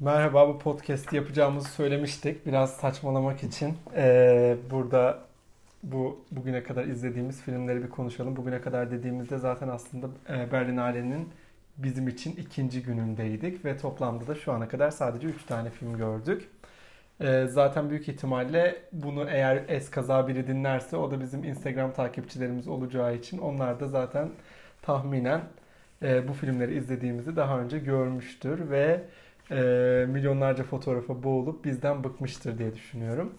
Merhaba, bu podcast yapacağımızı söylemiştik. Biraz saçmalamak için. Ee, burada bu bugüne kadar izlediğimiz filmleri bir konuşalım. Bugüne kadar dediğimizde zaten aslında e, Berlinale'nin bizim için ikinci günündeydik ve toplamda da şu ana kadar sadece 3 tane film gördük. Ee, zaten büyük ihtimalle bunu eğer eskaza biri dinlerse o da bizim Instagram takipçilerimiz olacağı için onlar da zaten tahminen e, bu filmleri izlediğimizi daha önce görmüştür ve e, milyonlarca fotoğrafa boğulup bizden bıkmıştır diye düşünüyorum.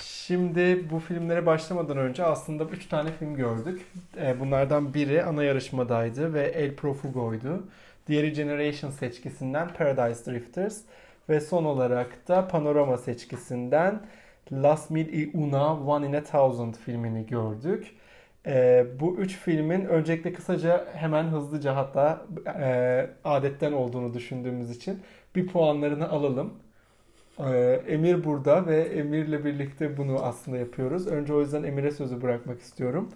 Şimdi bu filmlere başlamadan önce aslında 3 tane film gördük. E, bunlardan biri ana yarışmadaydı ve El Profugo'ydu. Diğeri Generation seçkisinden Paradise Drifters ve son olarak da Panorama seçkisinden Last Mil y Una One in a Thousand filmini gördük. E, bu üç filmin öncelikle kısaca hemen hızlıca hatta e, adetten olduğunu düşündüğümüz için bir puanlarını alalım. Ee, Emir burada ve Emir'le birlikte bunu aslında yapıyoruz. Önce o yüzden Emir'e sözü bırakmak istiyorum.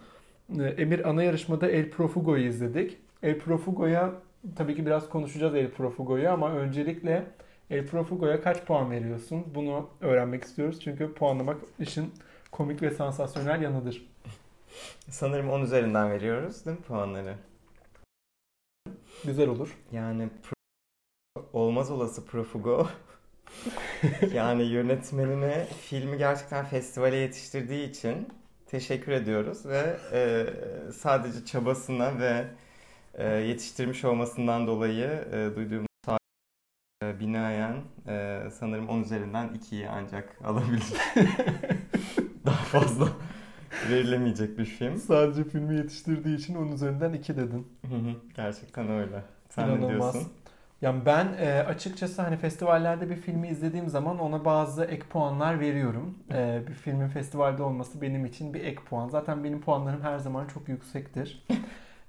Ee, Emir ana yarışmada El Profugo'yu izledik. El Profugo'ya tabii ki biraz konuşacağız El Profugo'yu ama öncelikle El Profugo'ya kaç puan veriyorsun? Bunu öğrenmek istiyoruz. Çünkü puanlamak işin komik ve sansasyonel yanıdır. Sanırım 10 üzerinden veriyoruz değil mi puanları? Güzel olur. Yani olmaz olası Profugo yani yönetmenine filmi gerçekten festivale yetiştirdiği için teşekkür ediyoruz ve e, sadece çabasına ve e, yetiştirmiş olmasından dolayı e, duyduğumuz e, binaen e, sanırım 10 üzerinden 2'yi ancak alabilir. Daha fazla verilemeyecek bir film. Sadece filmi yetiştirdiği için 10 üzerinden 2 dedin. Gerçekten öyle. Sen İnanılmaz. ne diyorsun? Yani ben e, açıkçası hani festivallerde bir filmi izlediğim zaman ona bazı ek puanlar veriyorum. E, bir filmin festivalde olması benim için bir ek puan. Zaten benim puanlarım her zaman çok yüksektir.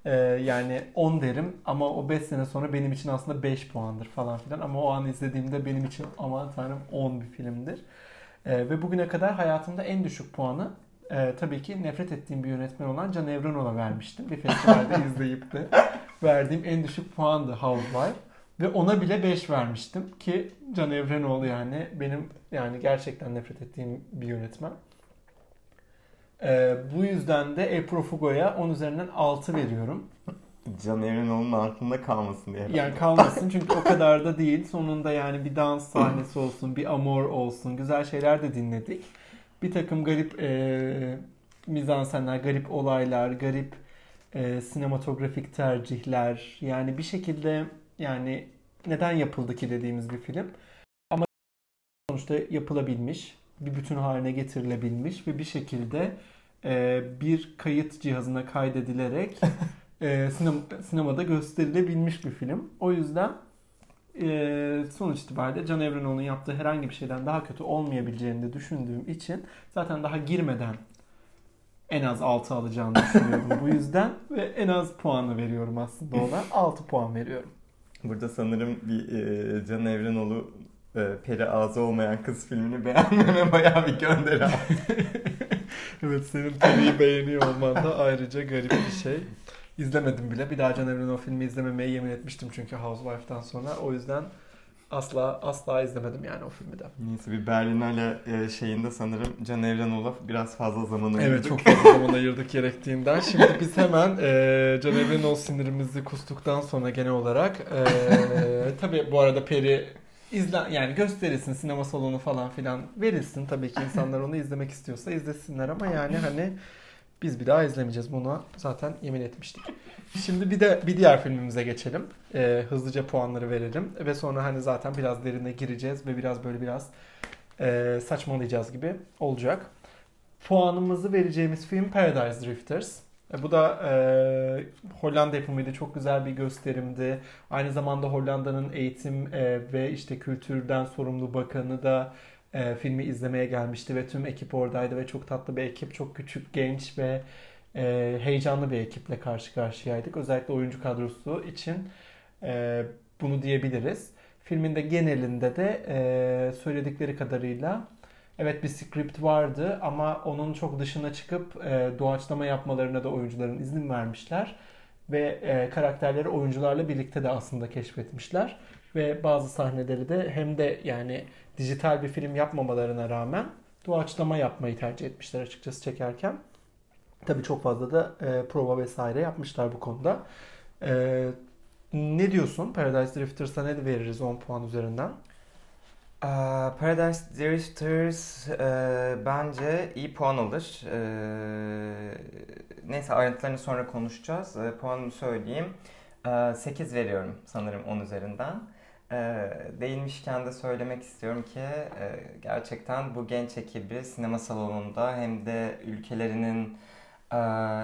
E, yani 10 derim ama o 5 sene sonra benim için aslında 5 puandır falan filan. Ama o an izlediğimde benim için aman tanrım 10 bir filmdir. E, ve bugüne kadar hayatımda en düşük puanı e, tabii ki nefret ettiğim bir yönetmen olan Can Evrenol'a vermiştim. Bir festivalde izleyip de verdiğim en düşük puandı Housewife. Ve ona bile 5 vermiştim ki Can Evrenoğlu yani benim yani gerçekten nefret ettiğim bir yönetmen. Ee, bu yüzden de El Profugo'ya 10 üzerinden 6 veriyorum. Can Evrenoğlu'nun aklında kalmasın diye. Yani kalmasın çünkü o kadar da değil. Sonunda yani bir dans sahnesi olsun, bir amor olsun, güzel şeyler de dinledik. Bir takım garip e, mizansenler, garip olaylar, garip e, sinematografik tercihler. Yani bir şekilde yani neden yapıldı ki dediğimiz bir film. Ama sonuçta yapılabilmiş, bir bütün haline getirilebilmiş ve bir şekilde e, bir kayıt cihazına kaydedilerek e, sinem, sinemada gösterilebilmiş bir film. O yüzden e, sonuç itibariyle Can Evrenoğlu'nun yaptığı herhangi bir şeyden daha kötü olmayabileceğini de düşündüğüm için zaten daha girmeden en az 6 alacağını düşünüyorum bu yüzden ve en az puanı veriyorum aslında ona. 6 puan veriyorum. Burada sanırım bir e, Can Evrenoğlu e, peri ağzı olmayan kız filmini beğenmeme bayağı bir gönderi evet senin periyi beğeniyor olman da ayrıca garip bir şey. İzlemedim bile. Bir daha Can Evrenoğlu filmi izlememeye yemin etmiştim çünkü Housewife'dan sonra. O yüzden asla asla izlemedim yani o filmi de. Neyse bir Berlinale şeyinde sanırım Can Evrenoğlu'na biraz fazla zaman ayırdık. Evet çok fazla zaman ayırdık gerektiğinden. Şimdi biz hemen e, Can Evrenoğlu sinirimizi kustuktan sonra genel olarak e, tabii bu arada Peri izlen yani gösterilsin sinema salonu falan filan verilsin tabii ki insanlar onu izlemek istiyorsa izlesinler ama yani hani biz bir daha izlemeyeceğiz bunu zaten yemin etmiştik. Şimdi bir de bir diğer filmimize geçelim. Ee, hızlıca puanları verelim ve sonra hani zaten biraz derine gireceğiz ve biraz böyle biraz e, saçmalayacağız gibi olacak. Puanımızı vereceğimiz film Paradise Drifters. E, bu da e, Hollanda yapımıydı. Çok güzel bir gösterimdi. Aynı zamanda Hollanda'nın eğitim e, ve işte kültürden sorumlu bakanı da e, filmi izlemeye gelmişti ve tüm ekip oradaydı ve çok tatlı bir ekip, çok küçük, genç ve e, heyecanlı bir ekiple karşı karşıyaydık. Özellikle oyuncu kadrosu için e, bunu diyebiliriz. Filmin de genelinde de e, söyledikleri kadarıyla evet bir script vardı ama onun çok dışına çıkıp e, doğaçlama yapmalarına da oyuncuların izin vermişler ve e, karakterleri oyuncularla birlikte de aslında keşfetmişler. Ve bazı sahneleri de hem de yani dijital bir film yapmamalarına rağmen doğaçlama yapmayı tercih etmişler açıkçası çekerken. Tabii çok fazla da e, prova vesaire yapmışlar bu konuda. E, ne diyorsun? Paradise Drifters'a ne veririz 10 puan üzerinden? Uh, Paradise Drifters e, bence iyi puan alır. E, neyse ayrıntılarını sonra konuşacağız. E, puanımı söyleyeyim. E, 8 veriyorum sanırım 10 üzerinden. E, değinmişken de söylemek istiyorum ki e, gerçekten bu genç ekibi sinema salonunda hem de ülkelerinin e,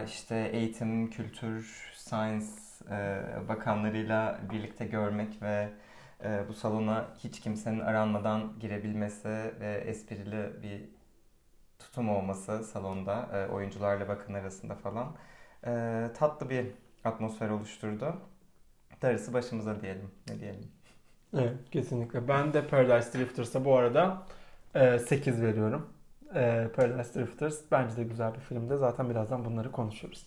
işte eğitim, kültür, science e, bakanlarıyla birlikte görmek ve e, bu salona hiç kimsenin aranmadan girebilmesi ve esprili bir tutum olması salonda e, oyuncularla bakın arasında falan e, tatlı bir atmosfer oluşturdu. Darısı başımıza diyelim. Ne diyelim? Evet kesinlikle. Ben de Paradise Drifters'a bu arada e, 8 veriyorum. E, Paradise Drifters bence de güzel bir filmdi. Zaten birazdan bunları konuşuruz.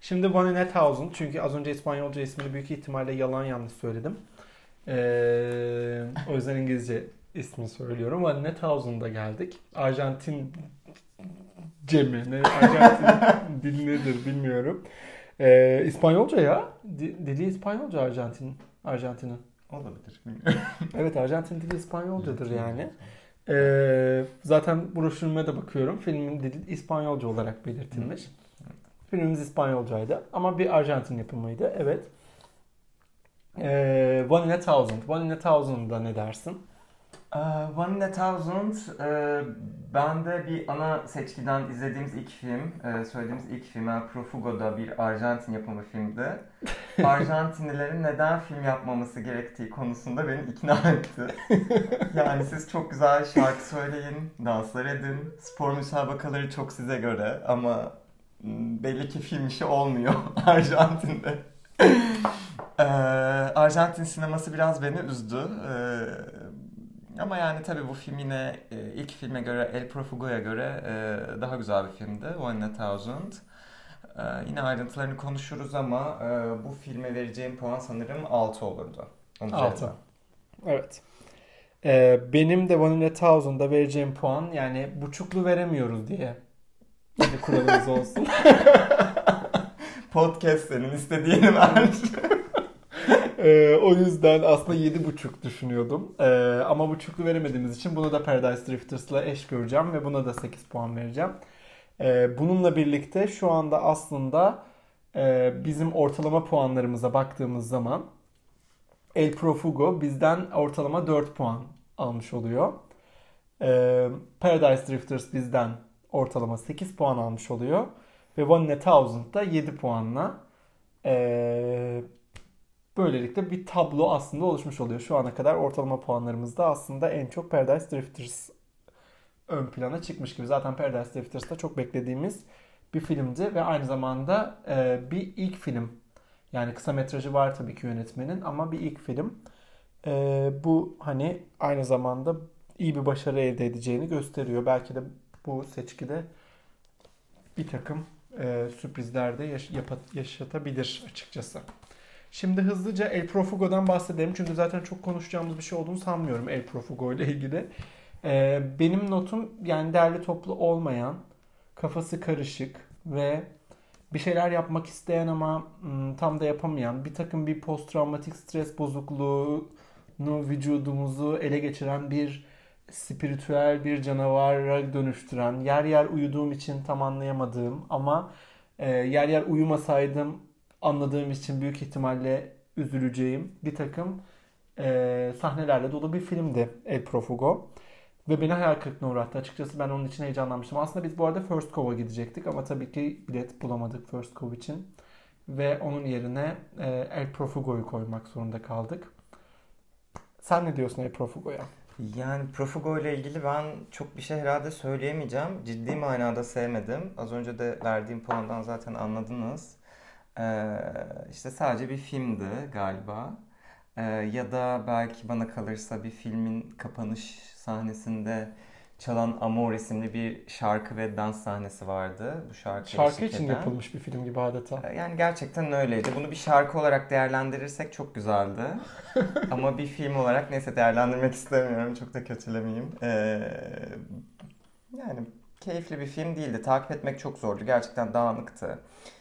Şimdi a Thousand. Çünkü az önce İspanyolca ismini büyük ihtimalle yalan yanlış söyledim. Ee, o yüzden İngilizce ismini söylüyorum. One in a Thousand'a geldik. Arjantin Cemi. Ne? Arjantin dil nedir bilmiyorum. Ee, İspanyolca ya. Di- dili İspanyolca Arjantin. Arjantin'in. Olabilir. Evet Arjantin dili İspanyolcadır yani. Ee, zaten broşürüme de bakıyorum. Filmin dili İspanyolca olarak belirtilmiş. Filmimiz İspanyolcaydı. Ama bir Arjantin yapımıydı. Evet. Ee, One in a Thousand. One in a Thousand'da ne dersin? Uh, One in a Thousand, e, ben de bir ana seçkiden izlediğimiz ilk film, e, söylediğimiz ilk film, yani Profugo'da bir Arjantin yapımı filmdi. Arjantinlilerin neden film yapmaması gerektiği konusunda beni ikna etti. Yani siz çok güzel şarkı söyleyin, danslar edin, spor müsabakaları çok size göre ama m, belli ki film işi olmuyor Arjantin'de. Ee, Arjantin sineması biraz beni üzdü. Ee, ama yani tabii bu film yine e, ilk filme göre, El Profugo'ya göre e, daha güzel bir filmdi. One Thousand. Ee, yine ayrıntılarını konuşuruz ama e, bu filme vereceğim puan sanırım 6 olurdu. Onun Altı. üzerinden. Evet. Ee, benim de One in a Thousand'da vereceğim puan yani buçuklu veremiyoruz diye. Bir kuralımız olsun. Podcast senin istediğini ver. Ee, o yüzden aslında yedi buçuk düşünüyordum. Ee, ama buçuklu veremediğimiz için bunu da Paradise Drifters'la eş göreceğim ve buna da 8 puan vereceğim. Ee, bununla birlikte şu anda aslında e, bizim ortalama puanlarımıza baktığımız zaman El Profugo bizden ortalama 4 puan almış oluyor. Ee, Paradise Drifters bizden ortalama 8 puan almış oluyor. Ve One in a Thousand da 7 puanla ee, böylelikle bir tablo aslında oluşmuş oluyor. Şu ana kadar ortalama puanlarımızda aslında en çok Paradise Drifters ön plana çıkmış gibi. Zaten Paradise Drifters da çok beklediğimiz bir filmdi ve aynı zamanda e, bir ilk film. Yani kısa metrajı var tabii ki yönetmenin ama bir ilk film. E, bu hani aynı zamanda iyi bir başarı elde edeceğini gösteriyor. Belki de bu seçkide bir takım e, sürprizler de yaş- yapa- yaşatabilir açıkçası. Şimdi hızlıca El Profugo'dan bahsedelim. Çünkü zaten çok konuşacağımız bir şey olduğunu sanmıyorum El Profugo ile ilgili. Ee, benim notum yani derli toplu olmayan, kafası karışık ve bir şeyler yapmak isteyen ama hmm, tam da yapamayan, bir takım bir post travmatik stres bozukluğunu vücudumuzu ele geçiren bir spiritüel bir canavara dönüştüren, yer yer uyuduğum için tam anlayamadığım ama e, yer yer uyumasaydım anladığım için büyük ihtimalle üzüleceğim bir takım e, sahnelerle dolu bir filmdi El Profugo. Ve beni hayal kırıklığına uğrattı. Açıkçası ben onun için heyecanlanmıştım. Aslında biz bu arada First Cove'a gidecektik ama tabii ki bilet bulamadık First Cove için. Ve onun yerine e, El Profugo'yu koymak zorunda kaldık. Sen ne diyorsun El Profugo'ya? Yani Profugo ile ilgili ben çok bir şey herhalde söyleyemeyeceğim. Ciddi manada sevmedim. Az önce de verdiğim puandan zaten anladınız. Ee, işte sadece bir filmdi galiba. Ee, ya da belki bana kalırsa bir filmin kapanış sahnesinde çalan Amor isimli bir şarkı ve dans sahnesi vardı. Bu şarkı Şarkı için eden. yapılmış bir film gibi adeta. Yani gerçekten öyleydi. Bunu bir şarkı olarak değerlendirirsek çok güzeldi. Ama bir film olarak neyse değerlendirmek istemiyorum. Çok da kötülemeyeyim. Ee, yani keyifli bir film değildi. Takip etmek çok zordu. Gerçekten dağınıktı.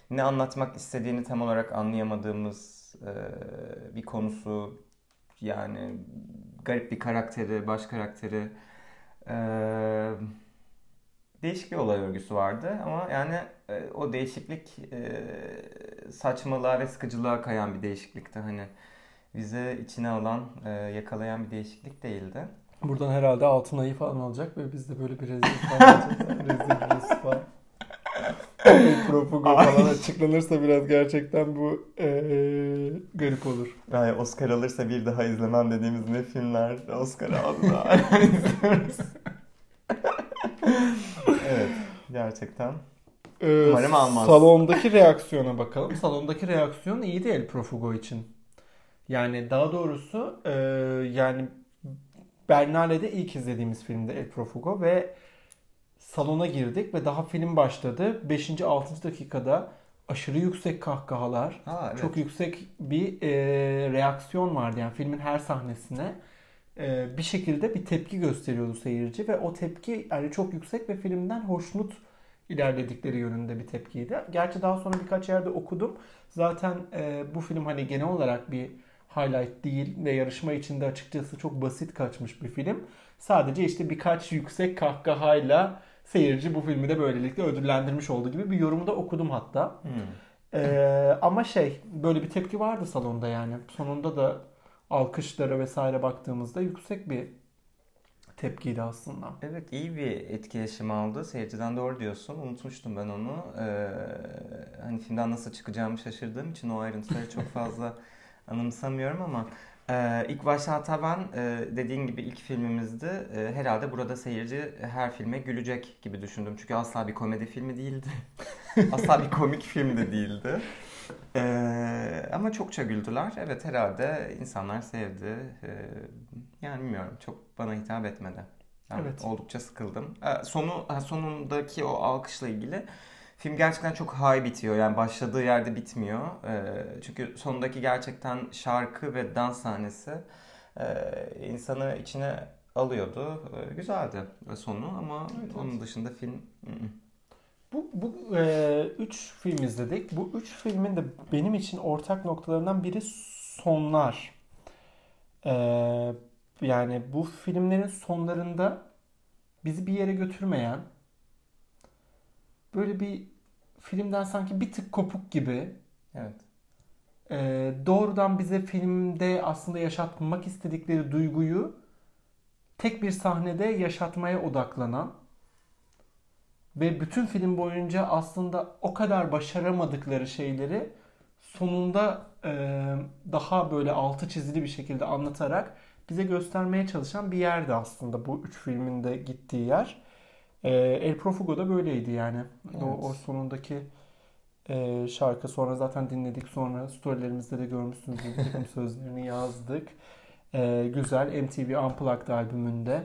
Ne anlatmak istediğini tam olarak anlayamadığımız e, bir konusu. Yani garip bir karakteri, baş karakteri ee, değişik bir olay örgüsü vardı ama yani e, o değişiklik e, saçmalığa ve sıkıcılığa kayan bir değişiklikti. Hani bize içine alan, e, yakalayan bir değişiklik değildi. Buradan herhalde altın ayı falan alacak ve biz de böyle bir rezil falan alacağız. rezil rezil falan. Propago falan açıklanırsa biraz gerçekten bu ee, garip olur. Yani Oscar alırsa bir daha izlemem dediğimiz ne filmler Oscar aldılar. evet gerçekten. Ee, Umarım almaz. Salondaki reaksiyona bakalım. Salondaki reaksiyon iyi değil Profugo için. Yani daha doğrusu e, yani Bernale'de ilk izlediğimiz filmde El Profugo ve salona girdik ve daha film başladı. 5. 6. dakikada aşırı yüksek kahkahalar, ha, evet. çok yüksek bir e, reaksiyon vardı yani filmin her sahnesine e, bir şekilde bir tepki gösteriyordu seyirci ve o tepki yani çok yüksek ve filmden hoşnut ilerledikleri yönünde bir tepkiydi. Gerçi daha sonra birkaç yerde okudum. Zaten e, bu film hani genel olarak bir highlight değil ve yarışma içinde açıkçası çok basit kaçmış bir film. Sadece işte birkaç yüksek kahkahayla seyirci bu filmi de böylelikle ödüllendirmiş olduğu gibi bir yorumu da okudum hatta. Hmm. Ee, ama şey böyle bir tepki vardı salonda yani. Sonunda da alkışlara vesaire baktığımızda yüksek bir tepkiydi aslında. Evet iyi bir etkileşim aldı. Seyirciden doğru diyorsun. Unutmuştum ben onu. Ee, hani filmden nasıl çıkacağımı şaşırdığım için o ayrıntıları çok fazla anımsamıyorum ama ee, ilk başta hatta ben e, dediğin gibi ilk filmimizdi. E, herhalde burada seyirci her filme gülecek gibi düşündüm. Çünkü asla bir komedi filmi değildi. asla bir komik film de değildi. E, ama çokça güldüler. Evet herhalde insanlar sevdi. E, yani bilmiyorum çok bana hitap etmedi. Yani evet. Oldukça sıkıldım. E, sonu sonundaki o alkışla ilgili Film gerçekten çok high bitiyor. Yani başladığı yerde bitmiyor. E, çünkü sonundaki gerçekten şarkı ve dans sahnesi e, insanı içine alıyordu. E, güzeldi sonu ama evet, onun evet. dışında film... Bu, bu e, üç film izledik. Bu üç filmin de benim için ortak noktalarından biri sonlar. E, yani bu filmlerin sonlarında bizi bir yere götürmeyen böyle bir filmden sanki bir tık kopuk gibi. Evet. E, doğrudan bize filmde aslında yaşatmak istedikleri duyguyu tek bir sahnede yaşatmaya odaklanan ve bütün film boyunca aslında o kadar başaramadıkları şeyleri sonunda e, daha böyle altı çizili bir şekilde anlatarak bize göstermeye çalışan bir yerdi aslında bu üç filmin de gittiği yer. E, El Profugo da böyleydi yani. Evet. O, o sonundaki e, şarkı sonra zaten dinledik. Sonra storylerimizde de görmüşsünüz. takım sözlerini yazdık. E, güzel MTV Unplugged albümünde.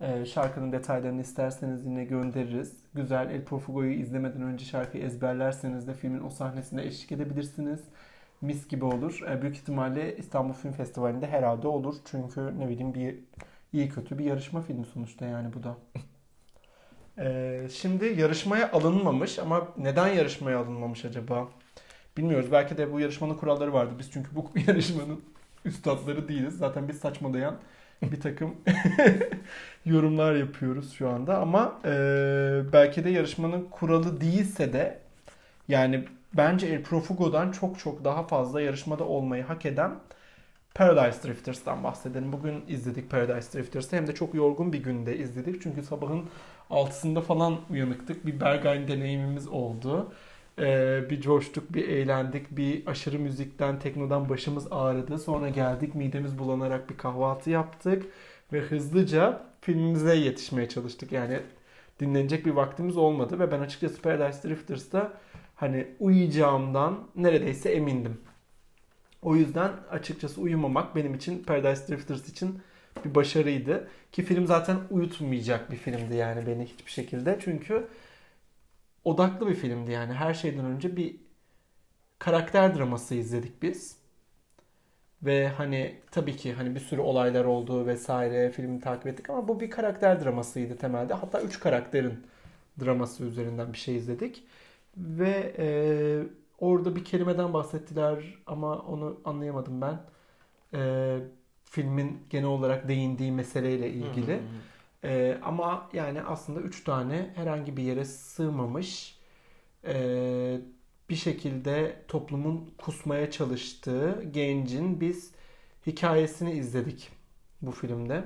E, şarkının detaylarını isterseniz yine göndeririz. Güzel El Profugo'yu izlemeden önce şarkıyı ezberlerseniz de filmin o sahnesine eşlik edebilirsiniz. Mis gibi olur. E, büyük ihtimalle İstanbul Film Festivali'nde herhalde olur. Çünkü ne bileyim bir iyi kötü bir yarışma filmi sonuçta yani bu da. Ee, şimdi yarışmaya alınmamış ama neden yarışmaya alınmamış acaba? Bilmiyoruz. Belki de bu yarışmanın kuralları vardı. Biz çünkü bu yarışmanın üstadları değiliz. Zaten biz saçmalayan bir takım yorumlar yapıyoruz şu anda. Ama e, belki de yarışmanın kuralı değilse de yani bence El Profugo'dan çok çok daha fazla yarışmada olmayı hak eden Paradise Drifters'tan bahsedelim. Bugün izledik Paradise Drifters'ı. Hem de çok yorgun bir günde izledik. Çünkü sabahın altısında falan uyanıktık. Bir Berghain deneyimimiz oldu. Ee, bir coştuk, bir eğlendik. Bir aşırı müzikten, teknodan başımız ağrıdı. Sonra geldik midemiz bulanarak bir kahvaltı yaptık. Ve hızlıca filmimize yetişmeye çalıştık. Yani dinlenecek bir vaktimiz olmadı. Ve ben açıkçası Paradise Drifters'ta hani uyuyacağımdan neredeyse emindim. O yüzden açıkçası uyumamak benim için Paradise Drifters için bir başarıydı. Ki film zaten uyutmayacak bir filmdi yani beni hiçbir şekilde. Çünkü odaklı bir filmdi yani. Her şeyden önce bir karakter draması izledik biz. Ve hani tabii ki hani bir sürü olaylar oldu vesaire filmi takip ettik ama bu bir karakter dramasıydı temelde. Hatta üç karakterin draması üzerinden bir şey izledik. Ve e, orada bir kelimeden bahsettiler ama onu anlayamadım ben. E, filmin genel olarak değindiği meseleyle ilgili. E, ama yani aslında üç tane herhangi bir yere sığmamış e, bir şekilde toplumun kusmaya çalıştığı gencin biz hikayesini izledik bu filmde.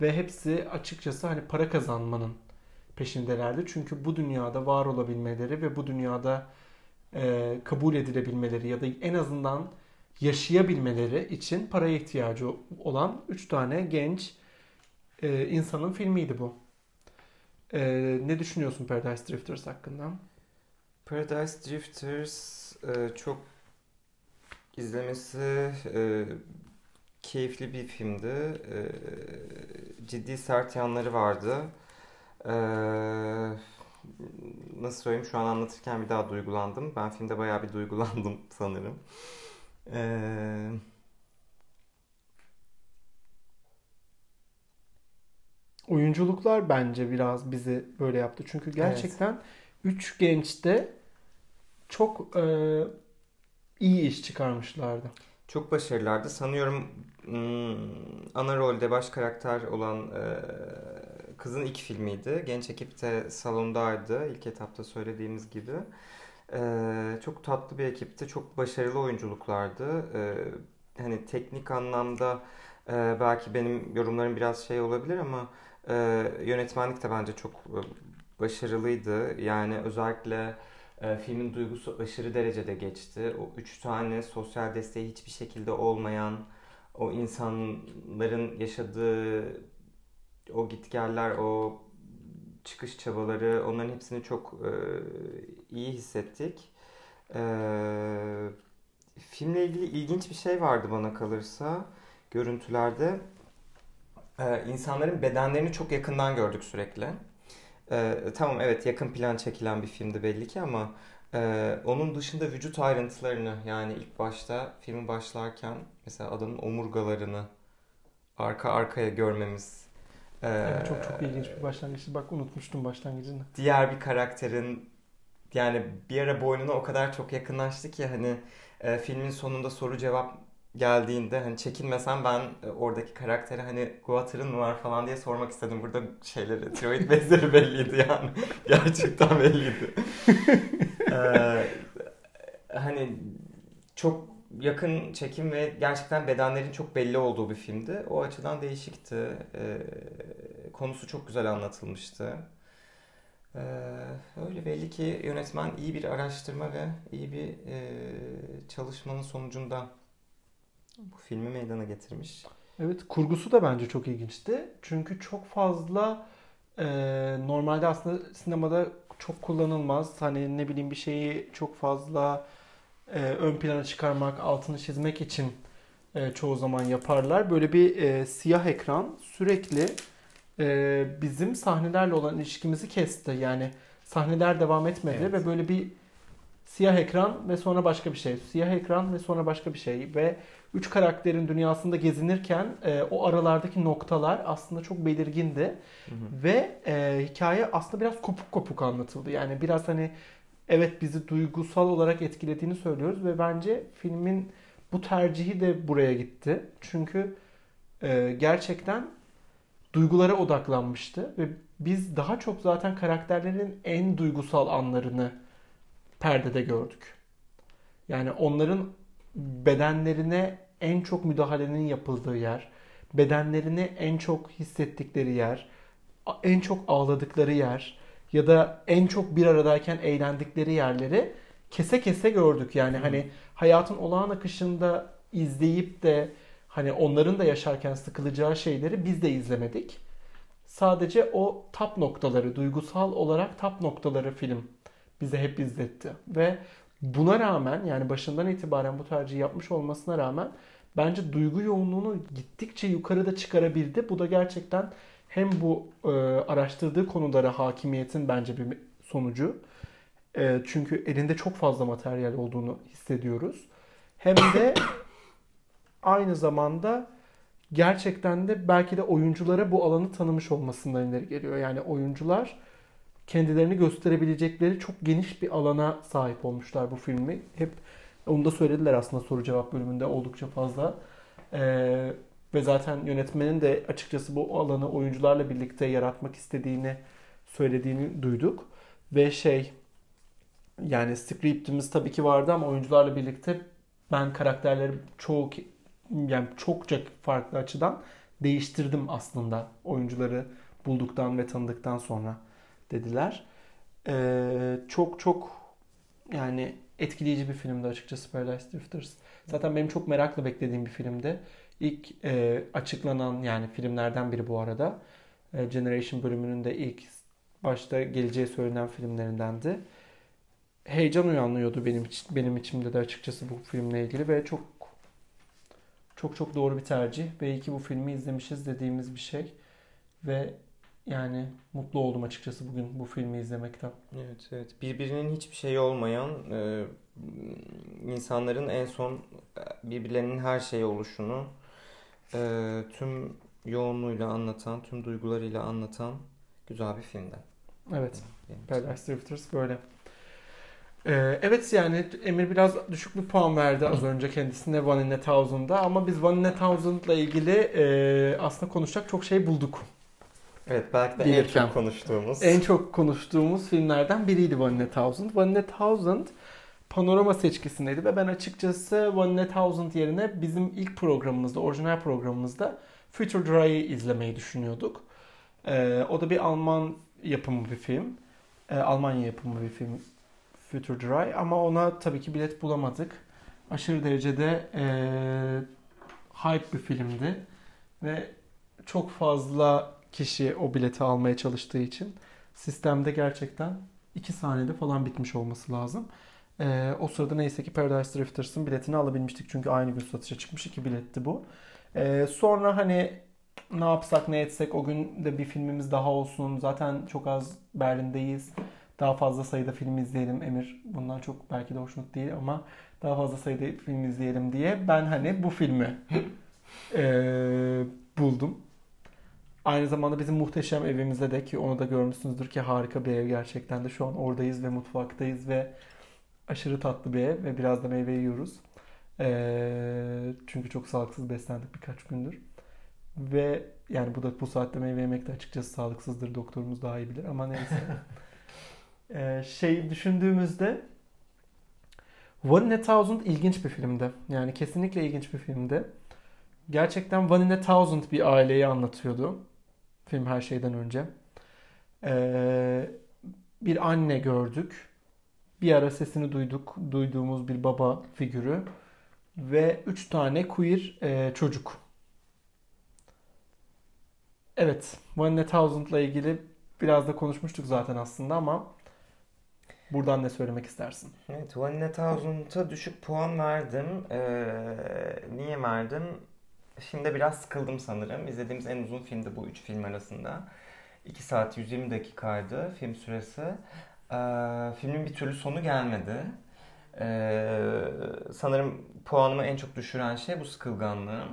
Ve hepsi açıkçası hani para kazanmanın peşindelerdi. Çünkü bu dünyada var olabilmeleri ve bu dünyada e, kabul edilebilmeleri ya da en azından yaşayabilmeleri için paraya ihtiyacı olan 3 tane genç e, insanın filmiydi bu. E, ne düşünüyorsun Paradise Drifters hakkında? Paradise Drifters e, çok izlemesi keyifli bir filmdi. Ciddi sert yanları vardı. E, nasıl söyleyeyim şu an anlatırken bir daha duygulandım. Ben filmde bayağı bir duygulandım sanırım. Eee Oyunculuklar bence biraz bizi böyle yaptı. Çünkü gerçekten evet. üç genç de çok e, iyi iş çıkarmışlardı. Çok başarılılardı. Sanıyorum hmm, ana rolde baş karakter olan e, kızın ilk filmiydi. Genç ekip de salondaydı. İlk etapta söylediğimiz gibi. E, çok tatlı bir ekipti. Çok başarılı oyunculuklardı. E, hani teknik anlamda e, belki benim yorumlarım biraz şey olabilir ama e, yönetmenlik de bence çok e, başarılıydı. Yani özellikle e, filmin duygusu aşırı derecede geçti. O üç tane sosyal desteği hiçbir şekilde olmayan o insanların yaşadığı o gitgeller, o çıkış çabaları onların hepsini çok e, iyi hissettik. E, filmle ilgili ilginç bir şey vardı bana kalırsa görüntülerde. E, insanların bedenlerini çok yakından gördük sürekli. Ee, tamam evet yakın plan çekilen bir filmdi belli ki ama e, onun dışında vücut ayrıntılarını yani ilk başta filmin başlarken mesela adamın omurgalarını arka arkaya görmemiz. E, evet, çok çok ilginç bir başlangıçtı. Bak unutmuştum başlangıcını. Diğer bir karakterin yani bir ara boynuna o kadar çok yakınlaştı ki hani e, filmin sonunda soru cevap geldiğinde hani çekinmesem ben e, oradaki karaktere hani Guatır'ın mı var falan diye sormak istedim. Burada şeyleri, tiroid bezleri belliydi yani. Gerçekten belliydi. ee, hani çok yakın çekim ve gerçekten bedenlerin çok belli olduğu bir filmdi. O açıdan değişikti. Ee, konusu çok güzel anlatılmıştı. Ee, öyle belli ki yönetmen iyi bir araştırma ve iyi bir e, çalışmanın sonucunda bu filmi meydana getirmiş. Evet kurgusu da bence çok ilginçti. Çünkü çok fazla e, normalde aslında sinemada çok kullanılmaz. Hani ne bileyim bir şeyi çok fazla e, ön plana çıkarmak, altını çizmek için e, çoğu zaman yaparlar. Böyle bir e, siyah ekran sürekli e, bizim sahnelerle olan ilişkimizi kesti. Yani sahneler devam etmedi evet. ve böyle bir siyah ekran ve sonra başka bir şey. Siyah ekran ve sonra başka bir şey ve üç karakterin dünyasında gezinirken e, o aralardaki noktalar aslında çok belirgindi. Hı hı. Ve e, hikaye aslında biraz kopuk kopuk anlatıldı. Yani biraz hani evet bizi duygusal olarak etkilediğini söylüyoruz ve bence filmin bu tercihi de buraya gitti. Çünkü e, gerçekten duygulara odaklanmıştı ve biz daha çok zaten karakterlerin en duygusal anlarını perdede gördük. Yani onların bedenlerine en çok müdahalenin yapıldığı yer, bedenlerini en çok hissettikleri yer, en çok ağladıkları yer ya da en çok bir aradayken eğlendikleri yerleri kese kese gördük. Yani hani hayatın olağan akışında izleyip de hani onların da yaşarken sıkılacağı şeyleri biz de izlemedik. Sadece o tap noktaları, duygusal olarak tap noktaları film bize hep izletti. Ve buna rağmen yani başından itibaren bu tercihi yapmış olmasına rağmen bence duygu yoğunluğunu gittikçe yukarıda çıkarabildi. Bu da gerçekten hem bu e, araştırdığı konulara hakimiyetin bence bir sonucu. E, çünkü elinde çok fazla materyal olduğunu hissediyoruz. Hem de aynı zamanda gerçekten de belki de oyunculara bu alanı tanımış olmasından ileri geliyor. Yani oyuncular kendilerini gösterebilecekleri çok geniş bir alana sahip olmuşlar bu filmi. Hep onu da söylediler aslında soru cevap bölümünde oldukça fazla. Ee, ve zaten yönetmenin de açıkçası bu alanı oyuncularla birlikte yaratmak istediğini söylediğini duyduk. Ve şey yani scriptimiz tabii ki vardı ama oyuncularla birlikte ben karakterleri çok yani çokça farklı açıdan değiştirdim aslında oyuncuları bulduktan ve tanıdıktan sonra dediler. Ee, çok çok yani etkileyici bir filmdi açıkçası Paradise Drifters. Zaten benim çok merakla beklediğim bir filmdi. İlk e, açıklanan yani filmlerden biri bu arada. E, Generation bölümünün de ilk başta geleceği söylenen filmlerindendi. Heyecan uyanıyordu benim benim içimde de açıkçası bu filmle ilgili ve çok çok çok doğru bir tercih. Belki bu filmi izlemişiz dediğimiz bir şey ve yani mutlu oldum açıkçası bugün bu filmi izlemekten. Evet evet. Birbirinin hiçbir şeyi olmayan e, insanların en son e, birbirlerinin her şeyi oluşunu e, tüm yoğunluğuyla anlatan, tüm duygularıyla anlatan güzel bir filmdi. Evet. Paradise Drifters böyle. Ee, evet yani Emir biraz düşük bir puan verdi az önce kendisine One in a Thousand'da ama biz One in a Thousand'la ilgili e, aslında konuşacak çok şey bulduk. Evet belki de Gelirken. en çok konuştuğumuz. En çok konuştuğumuz filmlerden biriydi One in a Thousand. One in a Thousand panorama seçkisindeydi ve ben açıkçası One a Thousand yerine bizim ilk programımızda, orijinal programımızda Future Dry'ı izlemeyi düşünüyorduk. Ee, o da bir Alman yapımı bir film. Ee, Almanya yapımı bir film Future Dry ama ona tabii ki bilet bulamadık. Aşırı derecede e, hype bir filmdi ve çok fazla kişi o bileti almaya çalıştığı için sistemde gerçekten 2 saniyede falan bitmiş olması lazım. Ee, o sırada neyse ki Paradise Drifters'ın biletini alabilmiştik. Çünkü aynı gün satışa çıkmış iki biletti bu. Ee, sonra hani ne yapsak ne etsek o gün de bir filmimiz daha olsun. Zaten çok az Berlin'deyiz. Daha fazla sayıda film izleyelim. Emir bundan çok belki de hoşnut değil ama daha fazla sayıda film izleyelim diye ben hani bu filmi e, buldum. Aynı zamanda bizim muhteşem evimizde de ki onu da görmüşsünüzdür ki harika bir ev gerçekten de şu an oradayız ve mutfaktayız ve aşırı tatlı bir ev ve biraz da meyve yiyoruz. Ee, çünkü çok sağlıksız beslendik birkaç gündür. Ve yani bu da bu saatte meyve yemek de açıkçası sağlıksızdır. Doktorumuz daha iyi bilir ama neyse. ee, şey düşündüğümüzde One in a Thousand ilginç bir filmdi. Yani kesinlikle ilginç bir filmdi. Gerçekten One in a Thousand bir aileyi anlatıyordu. Film her şeyden önce. Ee, bir anne gördük. Bir ara sesini duyduk. Duyduğumuz bir baba figürü. Ve üç tane queer e, çocuk. Evet. One Thousand'la ilgili biraz da konuşmuştuk zaten aslında ama buradan ne söylemek istersin? Evet. One Thousand'a düşük puan verdim. Ee, niye verdim? Şimdi biraz sıkıldım sanırım. İzlediğimiz en uzun filmdi bu üç film arasında. 2 saat 120 dakikaydı film süresi. Ee, filmin bir türlü sonu gelmedi. Ee, sanırım puanımı en çok düşüren şey bu sıkılganlığı.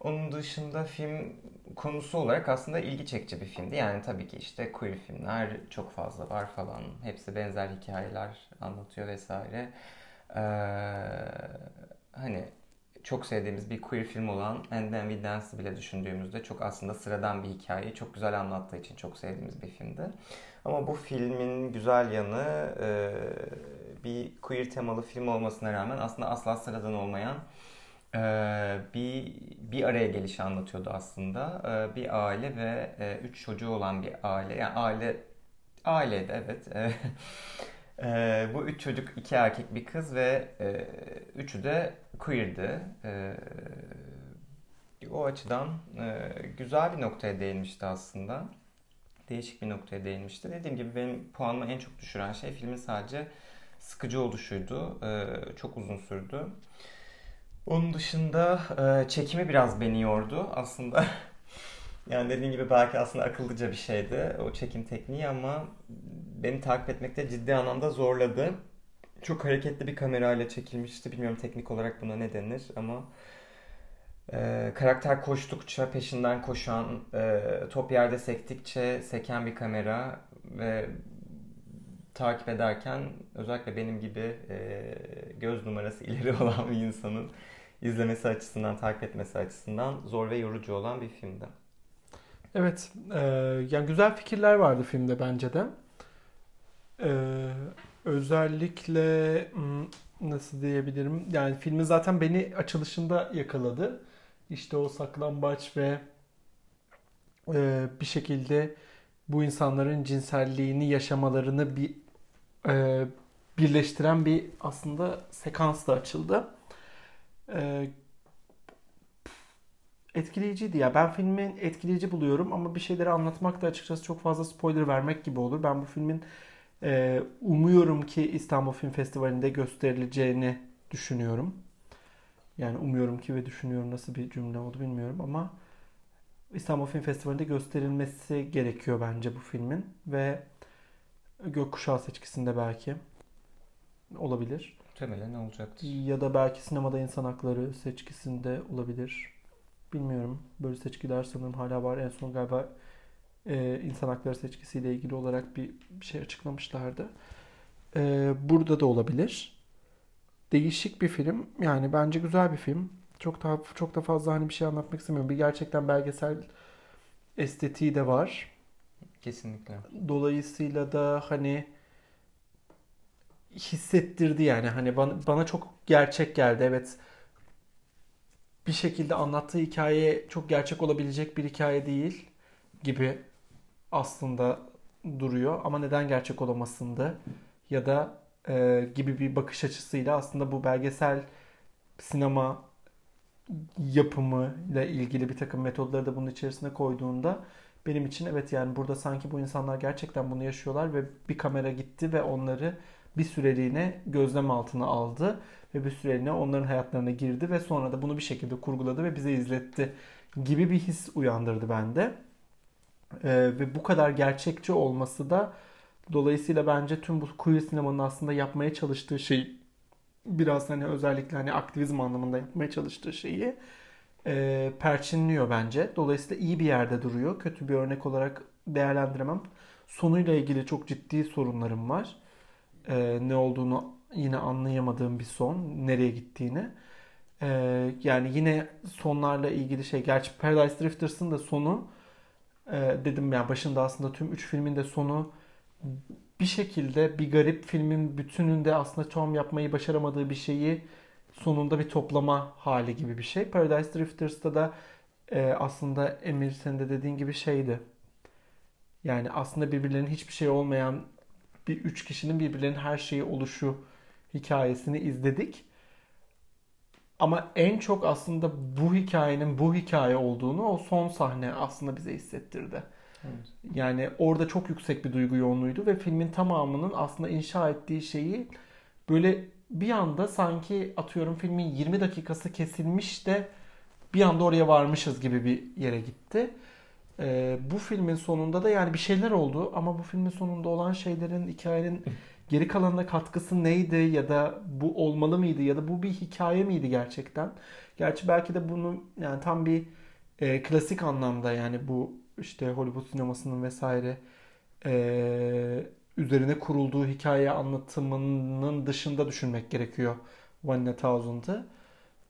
Onun dışında film konusu olarak aslında ilgi çekici bir filmdi. Yani tabii ki işte queer filmler çok fazla var falan. Hepsi benzer hikayeler anlatıyor vesaire. Ee, hani çok sevdiğimiz bir queer film olan And Then We Dance'ı bile düşündüğümüzde çok aslında sıradan bir hikayeyi çok güzel anlattığı için çok sevdiğimiz bir filmdi. Ama bu filmin güzel yanı e, bir queer temalı film olmasına rağmen aslında asla sıradan olmayan e, bir bir araya gelişi anlatıyordu aslında. E, bir aile ve üç çocuğu olan bir aile. Yani aile aileydi evet. E, bu üç çocuk, iki erkek, bir kız ve e, üçü de queer'di. E, o açıdan e, güzel bir noktaya değinmişti aslında. Değişik bir noktaya değinmişti. Dediğim gibi benim puanımı en çok düşüren şey filmin sadece sıkıcı oluşuydu. E, çok uzun sürdü. Onun dışında e, çekimi biraz beni yordu aslında. yani dediğim gibi belki aslında akıllıca bir şeydi o çekim tekniği ama beni takip etmekte ciddi anlamda zorladı. Çok hareketli bir kamerayla çekilmişti. Bilmiyorum teknik olarak buna ne denir ama e, karakter koştukça peşinden koşan, e, top yerde sektikçe seken bir kamera ve takip ederken özellikle benim gibi e, göz numarası ileri olan bir insanın izlemesi açısından, takip etmesi açısından zor ve yorucu olan bir filmdi. Evet, e, yani güzel fikirler vardı filmde bence de. E, özellikle hmm, nasıl diyebilirim? Yani filmi zaten beni açılışında yakaladı. İşte o saklambaç ve e, bir şekilde bu insanların cinselliğini yaşamalarını bir e, birleştiren bir aslında sekans da açıldı. E, etkileyiciydi ya. Ben filmi etkileyici buluyorum ama bir şeyleri anlatmak da açıkçası çok fazla spoiler vermek gibi olur. Ben bu filmin e, umuyorum ki İstanbul Film Festivali'nde gösterileceğini düşünüyorum. Yani umuyorum ki ve düşünüyorum nasıl bir cümle oldu bilmiyorum ama İstanbul Film Festivali'nde gösterilmesi gerekiyor bence bu filmin ve Gökkuşağı seçkisinde belki olabilir. Muhtemelen olacaktır. Ya da belki sinemada insan hakları seçkisinde olabilir. Bilmiyorum. Böyle seçkiler sanırım hala var. En son galiba e, insan hakları seçkisiyle ilgili olarak bir, bir şey açıklamışlardı. E, burada da olabilir. Değişik bir film. Yani bence güzel bir film. Çok daha çok da fazla hani bir şey anlatmak istemiyorum. Bir gerçekten belgesel estetiği de var. Kesinlikle. Dolayısıyla da hani hissettirdi yani hani bana, bana çok gerçek geldi. Evet bir şekilde anlattığı hikaye çok gerçek olabilecek bir hikaye değil gibi aslında duruyor ama neden gerçek olamasındı ya da e, gibi bir bakış açısıyla aslında bu belgesel sinema yapımı ile ilgili bir takım metodları da bunun içerisine koyduğunda benim için evet yani burada sanki bu insanlar gerçekten bunu yaşıyorlar ve bir kamera gitti ve onları bir süreliğine gözlem altına aldı ve bir süreliğine onların hayatlarına girdi ve sonra da bunu bir şekilde kurguladı ve bize izletti gibi bir his uyandırdı bende. Ee, ve bu kadar gerçekçi olması da dolayısıyla bence tüm bu queer sinemanın aslında yapmaya çalıştığı şey biraz hani özellikle hani aktivizm anlamında yapmaya çalıştığı şeyi e, perçinliyor bence. Dolayısıyla iyi bir yerde duruyor. Kötü bir örnek olarak değerlendiremem. Sonuyla ilgili çok ciddi sorunlarım var. E, ne olduğunu yine anlayamadığım bir son. Nereye gittiğini. E, yani yine sonlarla ilgili şey. Gerçi Paradise Drifters'ın da sonu e, dedim ya yani başında aslında tüm üç filmin de sonu bir şekilde bir garip filmin bütününde aslında Tom yapmayı başaramadığı bir şeyi sonunda bir toplama hali gibi bir şey. Paradise Drifters'ta da e, aslında Emir senin de dediğin gibi şeydi. Yani aslında birbirlerinin hiçbir şey olmayan bir üç kişinin birbirlerinin her şeyi oluşu hikayesini izledik. Ama en çok aslında bu hikayenin bu hikaye olduğunu o son sahne aslında bize hissettirdi. Evet. Yani orada çok yüksek bir duygu yoğunluğuydu ve filmin tamamının aslında inşa ettiği şeyi böyle bir anda sanki atıyorum filmin 20 dakikası kesilmiş de bir anda oraya varmışız gibi bir yere gitti. Ee, bu filmin sonunda da yani bir şeyler oldu ama bu filmin sonunda olan şeylerin hikayenin geri kalanına katkısı neydi ya da bu olmalı mıydı ya da bu bir hikaye miydi gerçekten? Gerçi belki de bunu yani tam bir e, klasik anlamda yani bu işte Hollywood sinemasının vesaire e, üzerine kurulduğu hikaye anlatımının dışında düşünmek gerekiyor One in Thousand'ı.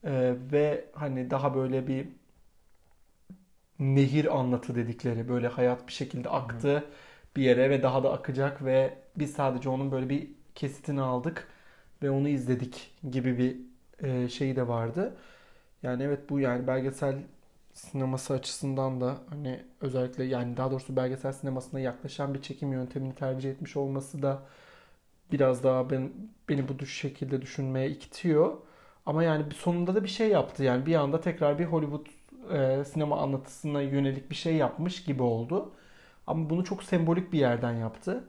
Ee, ve hani daha böyle bir nehir anlatı dedikleri böyle hayat bir şekilde aktı Hı. bir yere ve daha da akacak ve biz sadece onun böyle bir kesitini aldık ve onu izledik gibi bir e, şey de vardı. Yani evet bu yani belgesel sineması açısından da hani özellikle yani daha doğrusu belgesel sinemasına yaklaşan bir çekim yöntemini tercih etmiş olması da biraz daha ben, beni bu şekilde düşünmeye itiyor. Ama yani sonunda da bir şey yaptı. Yani bir anda tekrar bir Hollywood e, sinema anlatısına yönelik bir şey yapmış gibi oldu. Ama bunu çok sembolik bir yerden yaptı.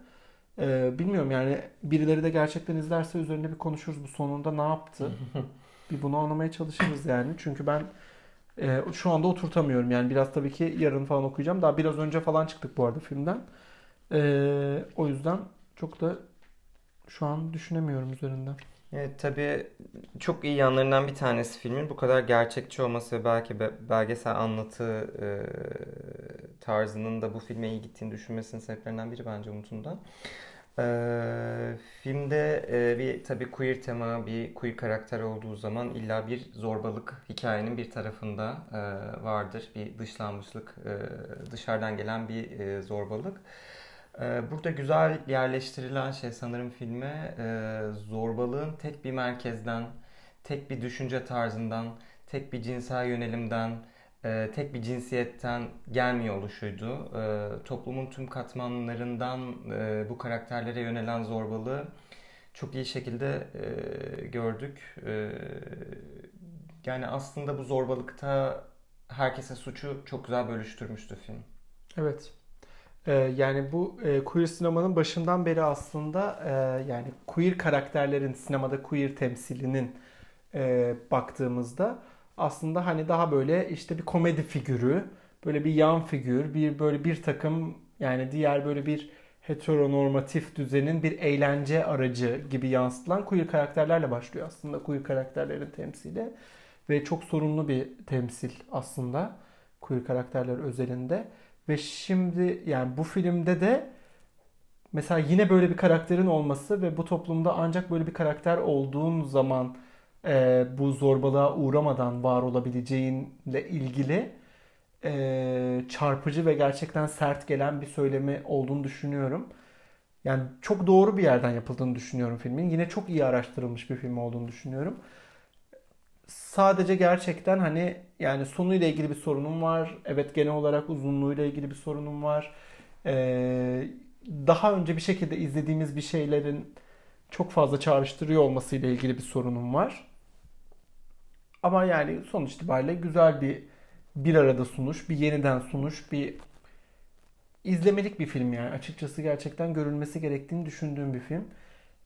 E, bilmiyorum yani birileri de gerçekten izlerse üzerine bir konuşuruz bu sonunda ne yaptı. Bir bunu anlamaya çalışırız yani. Çünkü ben e, şu anda oturtamıyorum. Yani biraz tabii ki yarın falan okuyacağım. Daha biraz önce falan çıktık bu arada filmden. E, o yüzden çok da şu an düşünemiyorum üzerinden. Evet tabii çok iyi yanlarından bir tanesi filmin bu kadar gerçekçi olması ve belki belgesel anlatı e, tarzının da bu filme iyi gittiğini düşünmesinin sebeplerinden biri bence Umut'un da. E, filmde e, bir tabii queer tema, bir queer karakter olduğu zaman illa bir zorbalık hikayenin bir tarafında e, vardır. Bir dışlanmışlık, e, dışarıdan gelen bir e, zorbalık. Ee, burada güzel yerleştirilen şey sanırım filme e, zorbalığın tek bir merkezden, tek bir düşünce tarzından, tek bir cinsel yönelimden, e, tek bir cinsiyetten gelmiyor oluşuydu. E, toplumun tüm katmanlarından bu karakterlere yönelen zorbalığı çok iyi şekilde gördük. Yani aslında bu zorbalıkta herkese suçu çok güzel bölüştürmüştü film. Evet. Yani bu e, queer sinemanın başından beri aslında e, yani queer karakterlerin sinemada queer temsilinin e, baktığımızda aslında hani daha böyle işte bir komedi figürü, böyle bir yan figür, bir böyle bir takım yani diğer böyle bir heteronormatif düzenin bir eğlence aracı gibi yansıtılan queer karakterlerle başlıyor aslında queer karakterlerin temsili ve çok sorunlu bir temsil aslında queer karakterler özelinde. Ve şimdi yani bu filmde de mesela yine böyle bir karakterin olması ve bu toplumda ancak böyle bir karakter olduğun zaman e, bu zorbalığa uğramadan var olabileceğinle ilgili e, çarpıcı ve gerçekten sert gelen bir söylemi olduğunu düşünüyorum. Yani çok doğru bir yerden yapıldığını düşünüyorum filmin. Yine çok iyi araştırılmış bir film olduğunu düşünüyorum sadece gerçekten hani yani sonuyla ilgili bir sorunum var. Evet genel olarak uzunluğuyla ilgili bir sorunum var. Ee, daha önce bir şekilde izlediğimiz bir şeylerin çok fazla çağrıştırıyor olmasıyla ilgili bir sorunum var. Ama yani sonuç itibariyle güzel bir bir arada sunuş, bir yeniden sunuş, bir izlemelik bir film yani. Açıkçası gerçekten görülmesi gerektiğini düşündüğüm bir film.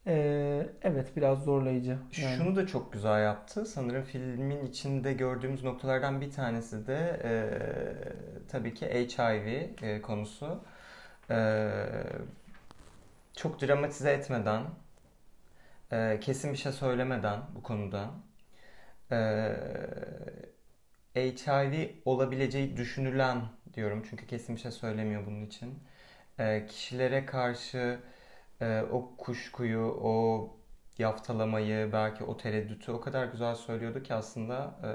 Ee, evet biraz zorlayıcı. Yani. Şunu da çok güzel yaptı. Sanırım filmin içinde gördüğümüz noktalardan bir tanesi de e, tabii ki HIV e, konusu. E, çok dramatize etmeden, e, kesin bir şey söylemeden bu konuda e, HIV olabileceği düşünülen diyorum çünkü kesin bir şey söylemiyor bunun için. E, kişilere karşı e, o kuşkuyu, o yaftalamayı, belki o tereddütü o kadar güzel söylüyordu ki aslında e,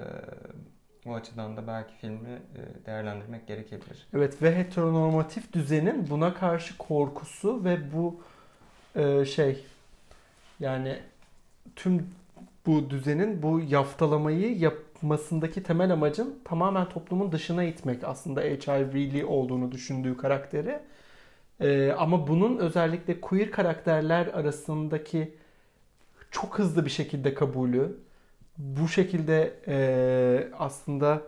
o açıdan da belki filmi e, değerlendirmek gerekebilir. Evet ve heteronormatif düzenin buna karşı korkusu ve bu e, şey yani tüm bu düzenin bu yaftalamayı yapmasındaki temel amacın tamamen toplumun dışına itmek aslında HIV'li olduğunu düşündüğü karakteri ee, ama bunun özellikle queer karakterler arasındaki çok hızlı bir şekilde kabulü, bu şekilde e, aslında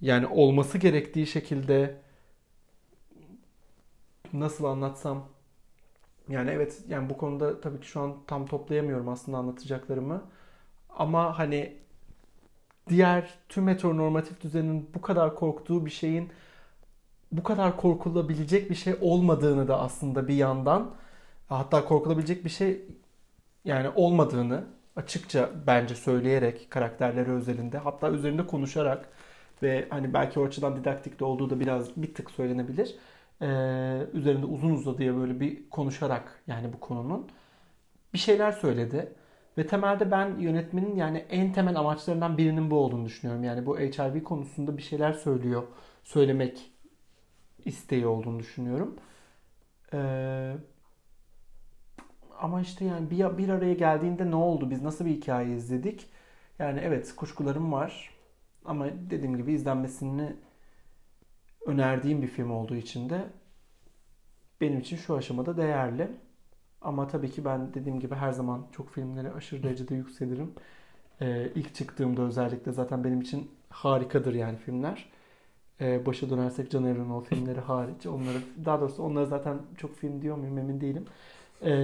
yani olması gerektiği şekilde nasıl anlatsam yani evet yani bu konuda tabii ki şu an tam toplayamıyorum aslında anlatacaklarımı. Ama hani diğer tüm heteronormatif düzenin bu kadar korktuğu bir şeyin bu kadar korkulabilecek bir şey olmadığını da aslında bir yandan hatta korkulabilecek bir şey yani olmadığını açıkça bence söyleyerek karakterleri özelinde hatta üzerinde konuşarak ve hani belki o açıdan didaktik de olduğu da biraz bir tık söylenebilir. Ee, üzerinde uzun uzadıya böyle bir konuşarak yani bu konunun bir şeyler söyledi. Ve temelde ben yönetmenin yani en temel amaçlarından birinin bu olduğunu düşünüyorum. Yani bu HIV konusunda bir şeyler söylüyor, söylemek isteği olduğunu düşünüyorum. Ee, ama işte yani bir, bir araya geldiğinde ne oldu? Biz nasıl bir hikaye izledik? Yani evet kuşkularım var. Ama dediğim gibi izlenmesini önerdiğim bir film olduğu için de benim için şu aşamada değerli. Ama tabii ki ben dediğim gibi her zaman çok filmlere aşırı derecede yükselirim. Ee, ilk çıktığımda özellikle zaten benim için harikadır yani filmler e, başa dönersek Can Evrenol filmleri hariç onları daha doğrusu onları zaten çok film diyor muyum emin değilim. E,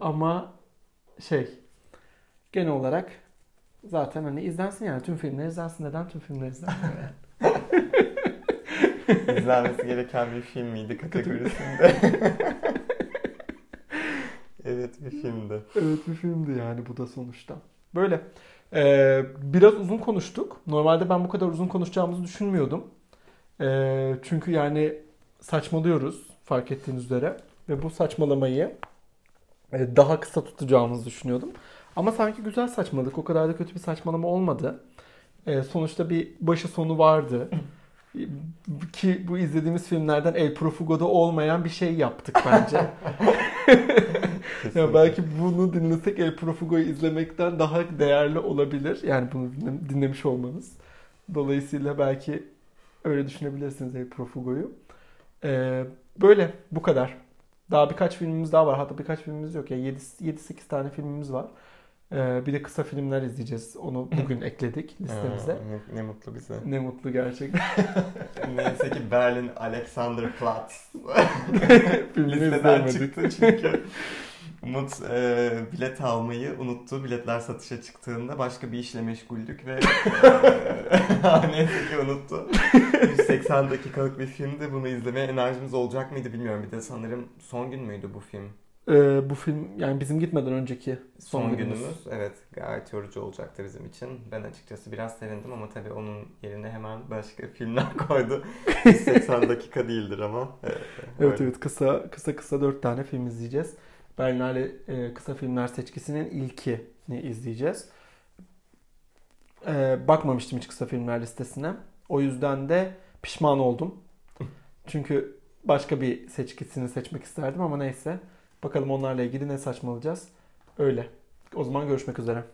ama şey genel olarak Zaten hani izlensin yani tüm filmler izlensin. Neden tüm filmler izlensin? İzlenmesi gereken bir film miydi kategorisinde? Evet bir filmdi. Evet bir filmdi yani bu da sonuçta. Böyle. Ee, biraz uzun konuştuk. Normalde ben bu kadar uzun konuşacağımızı düşünmüyordum. Ee, çünkü yani saçmalıyoruz fark ettiğiniz üzere. Ve bu saçmalamayı e, daha kısa tutacağımızı düşünüyordum. Ama sanki güzel saçmaladık. O kadar da kötü bir saçmalama olmadı. Ee, sonuçta bir başı sonu vardı. Ki bu izlediğimiz filmlerden El Profugo'da olmayan bir şey yaptık bence. ya belki bunu dinlesek El Profugo'yu izlemekten daha değerli olabilir. Yani bunu dinlemiş olmanız. Dolayısıyla belki öyle düşünebilirsiniz El Profugo'yu. Ee, böyle bu kadar. Daha birkaç filmimiz daha var. Hatta birkaç filmimiz yok ya. 7-8 tane filmimiz var. Ee, bir de kısa filmler izleyeceğiz. Onu bugün ekledik listemize. Aa, ne mutlu bize. Ne mutlu gerçekten. Neyse ki Berlin Alexanderplatz listeden çıktı çünkü Umut e, bilet almayı unuttu. Biletler satışa çıktığında başka bir işle meşguldük ve e, neyse ki unuttu. 180 dakikalık bir filmdi. Bunu izlemeye enerjimiz olacak mıydı bilmiyorum. Bir de sanırım son gün müydü bu film? Ee, bu film yani bizim gitmeden önceki son, Son, günümüz. günümüz. Evet gayet yorucu olacaktı bizim için. Ben açıkçası biraz sevindim ama tabii onun yerine hemen başka filmler koydu. 180 dakika değildir ama. Evet Evet evet kısa kısa kısa dört tane film izleyeceğiz. Berlinale e, kısa filmler seçkisinin ilkini izleyeceğiz. E, bakmamıştım hiç kısa filmler listesine. O yüzden de pişman oldum. Çünkü başka bir seçkisini seçmek isterdim ama neyse. Bakalım onlarla ilgili ne saçmalayacağız. Öyle. O zaman görüşmek üzere.